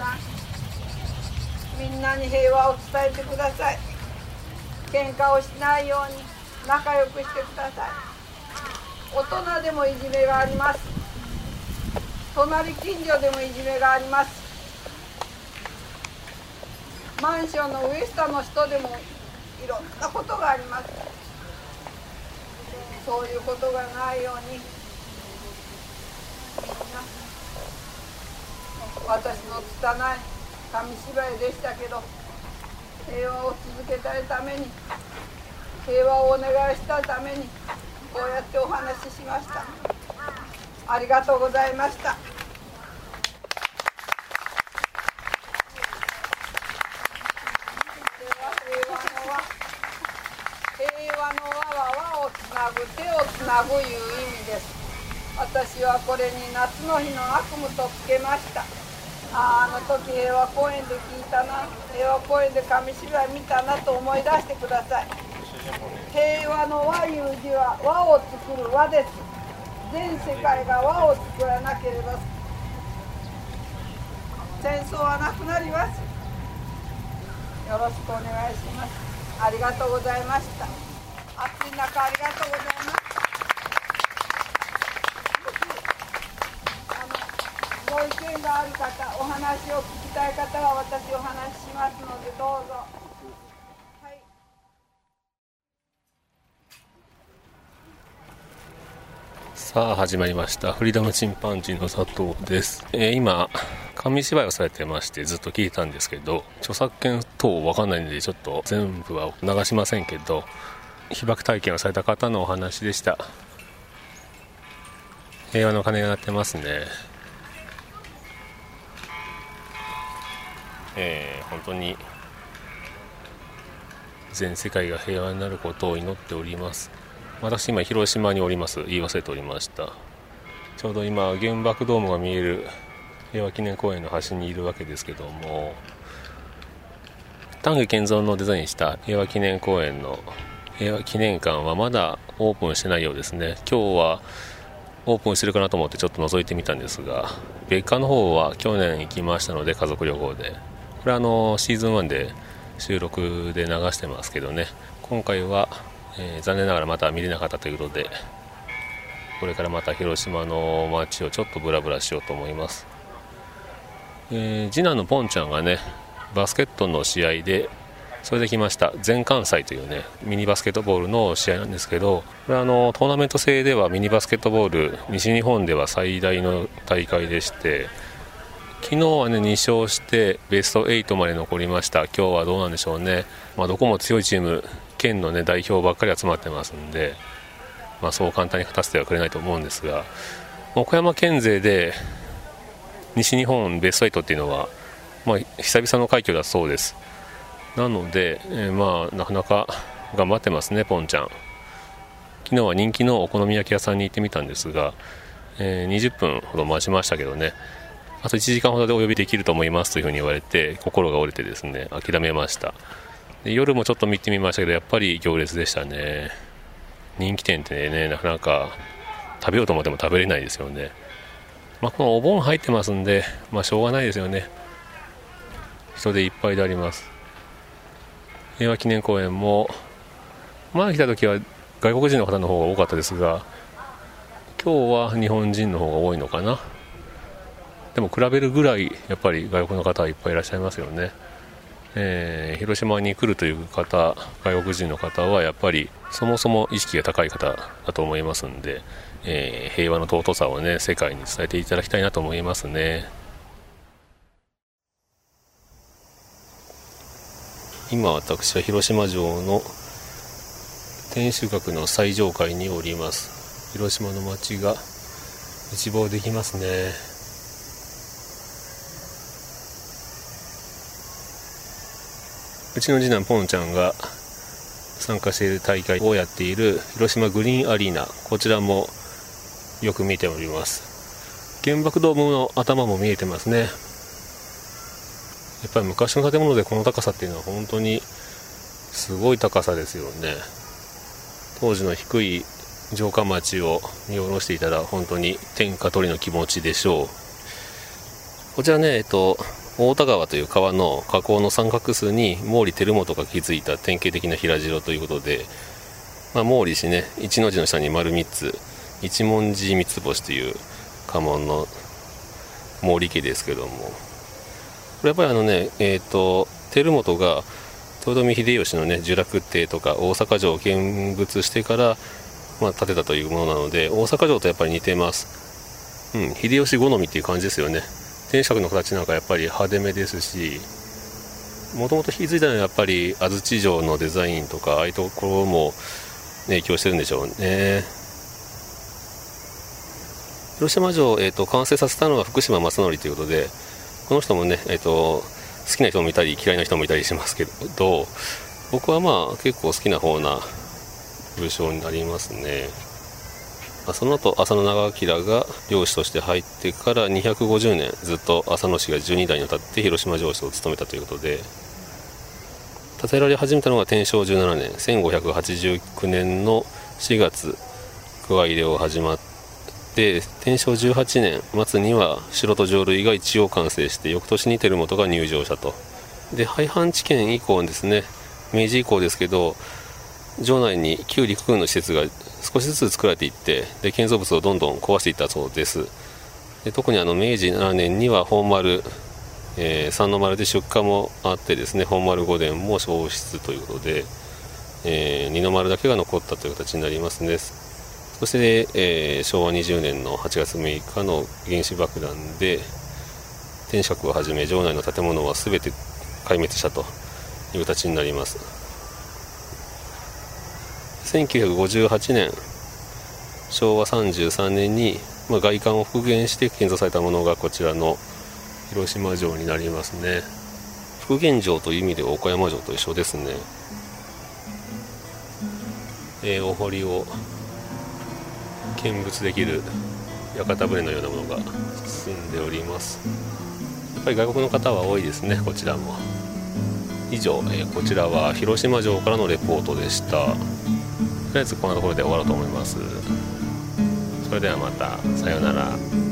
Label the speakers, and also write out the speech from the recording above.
Speaker 1: さん。みんなに平和を伝えてください。喧嘩をしないように仲良くしてください。大人でもいじめがあります。隣近所でもいじめがあります。マンションの上下の人でもいろんなことがあります。そういうことがないように。みんな私の拙い紙芝居でしたけど平和を続けたいために平和をお願いしたためにこうやってお話ししました。ありがとうございました。平和の輪平和の輪は輪をつなぐ手をつなぐいう私はこれに夏の日の悪夢とつけました。ああの時平和公園で聞いたな。平和公園で紙芝居見たなと思い出してください。平和の和いう字は和を作る和です。全世界が和を作らなければ。戦争はなくなります。よろしくお願いします。ありがとうございました。暑い中ありがとうございます。ご意見がある方、お話を聞きたい方は私お話ししますのでどうぞ。はい。
Speaker 2: さあ始まりましたフリーダムチンパンジーの佐藤です、えー今紙芝居をされてましてずっと聞いたんですけど著作権等わかんないのでちょっと全部は流しませんけど被爆体験をされた方のお話でした平和の鐘が鳴ってますねえー本当に全世界が平和になることを祈っております。私今広島におります。言い忘れておりました。ちょうど今原爆ドームが見える平和記念公園の端にいるわけですけども丹下健三のデザインした平和記念公園の平和記念館はまだオープンしてないようですね。今日はオープンしてるかなと思ってちょっと覗いてみたんですが別館の方は去年行きましたので家族旅行で。これはあのシーズン1で収録で流してますけどね。今回は、えー残念ながらまた見れなかったということでこれからまた広島の街をちょっとブラブラしようと思います、えー次男のポンちゃんがねバスケットの試合でそれで来ました。全関西というねミニバスケットボールの試合なんですけどこれはあのトーナメント制ではミニバスケットボール西日本では最大の大会でして昨日はね2勝してベスト8まで残りました。今日はどうなんでしょうね、まあ、どこも強いチーム県のね代表ばっかり集まってますんで、まあ、そう簡単に勝たせてはくれないと思うんですが岡山県勢で西日本ベスト8っていうのは、まあ、久々の快挙だそうです。なので、えーまあなかなか頑張ってますねポンちゃん。昨日は人気のお好み焼き屋さんに行ってみたんですが、えー20分ほど待ちましたけどね。あと1時間ほどでお呼びできると思いますというふうに言われて心が折れてですね諦めました。で夜もちょっと見てみましたけどやっぱり行列でしたね。人気店ってねなかなか食べようと思っても食べれないですよね。まあこのお盆入ってますんでまあしょうがないですよね。人でいっぱいであります。平和記念公園も前来た時は外国人の方の方が多かったですが今日は日本人の方が多いのかな。でも比べるぐらいやっぱり外国の方はいっぱいいらっしゃいますよね、えー広島に来るという方外国人の方はやっぱりそもそも意識が高い方だと思いますんで、えー平和の尊さをね世界に伝えていただきたいなと思いますね。今私は広島城の天守閣の最上階におります。広島の街が一望できますね。うちの次男ポンちゃんが参加している大会をやっている広島グリーンアリーナこちらもよく見ております。原爆ドームの頭も見えてますね。やっぱり昔の建物でこの高さっていうのは本当にすごい高さですよね。当時の低い城下町を見下ろしていたら本当に天下取りの気持ちでしょう。こちらねえっと大田川という川の河口の三角州に毛利輝元が築いた典型的な平城ということで、まあ、毛利氏ね一の字の下に丸3つ一文字三つ星という家紋の毛利家ですけどもこれやっぱりあのねえっ、ー、と輝元が豊臣秀吉のね呪落邸とか大阪城を見物してから、まあ、建てたというものなので大阪城とやっぱり似てます。うん秀吉好みっていう感じですよね。天守閣の形なんかやっぱり派手めですしもともと引き継いだのはやっぱり安土城のデザインとかああいうところも、影響してるんでしょうね。広島城、えーと、完成させたのは福島正則ということでこの人もね、えーと、好きな人もいたり嫌いな人もいたりしますけど僕はまあ結構好きな方な武将になりますね。その後浅野長明が領主として入ってから250年ずっと浅野氏が12代にわたって広島城主を務めたということで建てられ始めたのが天正17年1589年の4月桑入れを始まって天正18年末には城と城類が一応完成して翌年に照本が入城したと。で廃藩置県以降ですね明治以降ですけど城内に旧陸軍の施設が少しずつ作られていってで建造物をどんどん壊していったそうです。で特にあの明治7年には本丸、えー、三の丸で出荷もあってですね本丸御殿も消失ということで、えー、二の丸だけが残ったという形になりますね。そして、えー、昭和20年の8月6日の原子爆弾で天守閣をはじめ城内の建物は全て壊滅したという形になります。1958年昭和33年に、まあ、外観を復元して建造されたものがこちらの広島城になりますね。復元城という意味では岡山城と一緒ですね、えー、お堀を見物できる屋形船のようなものが進んでおります。やっぱり外国の方は多いですねこちらも。以上、えー、こちらは広島城からのレポートでした。りあえずこんなところで終わろうと思います。それではまた。さようなら。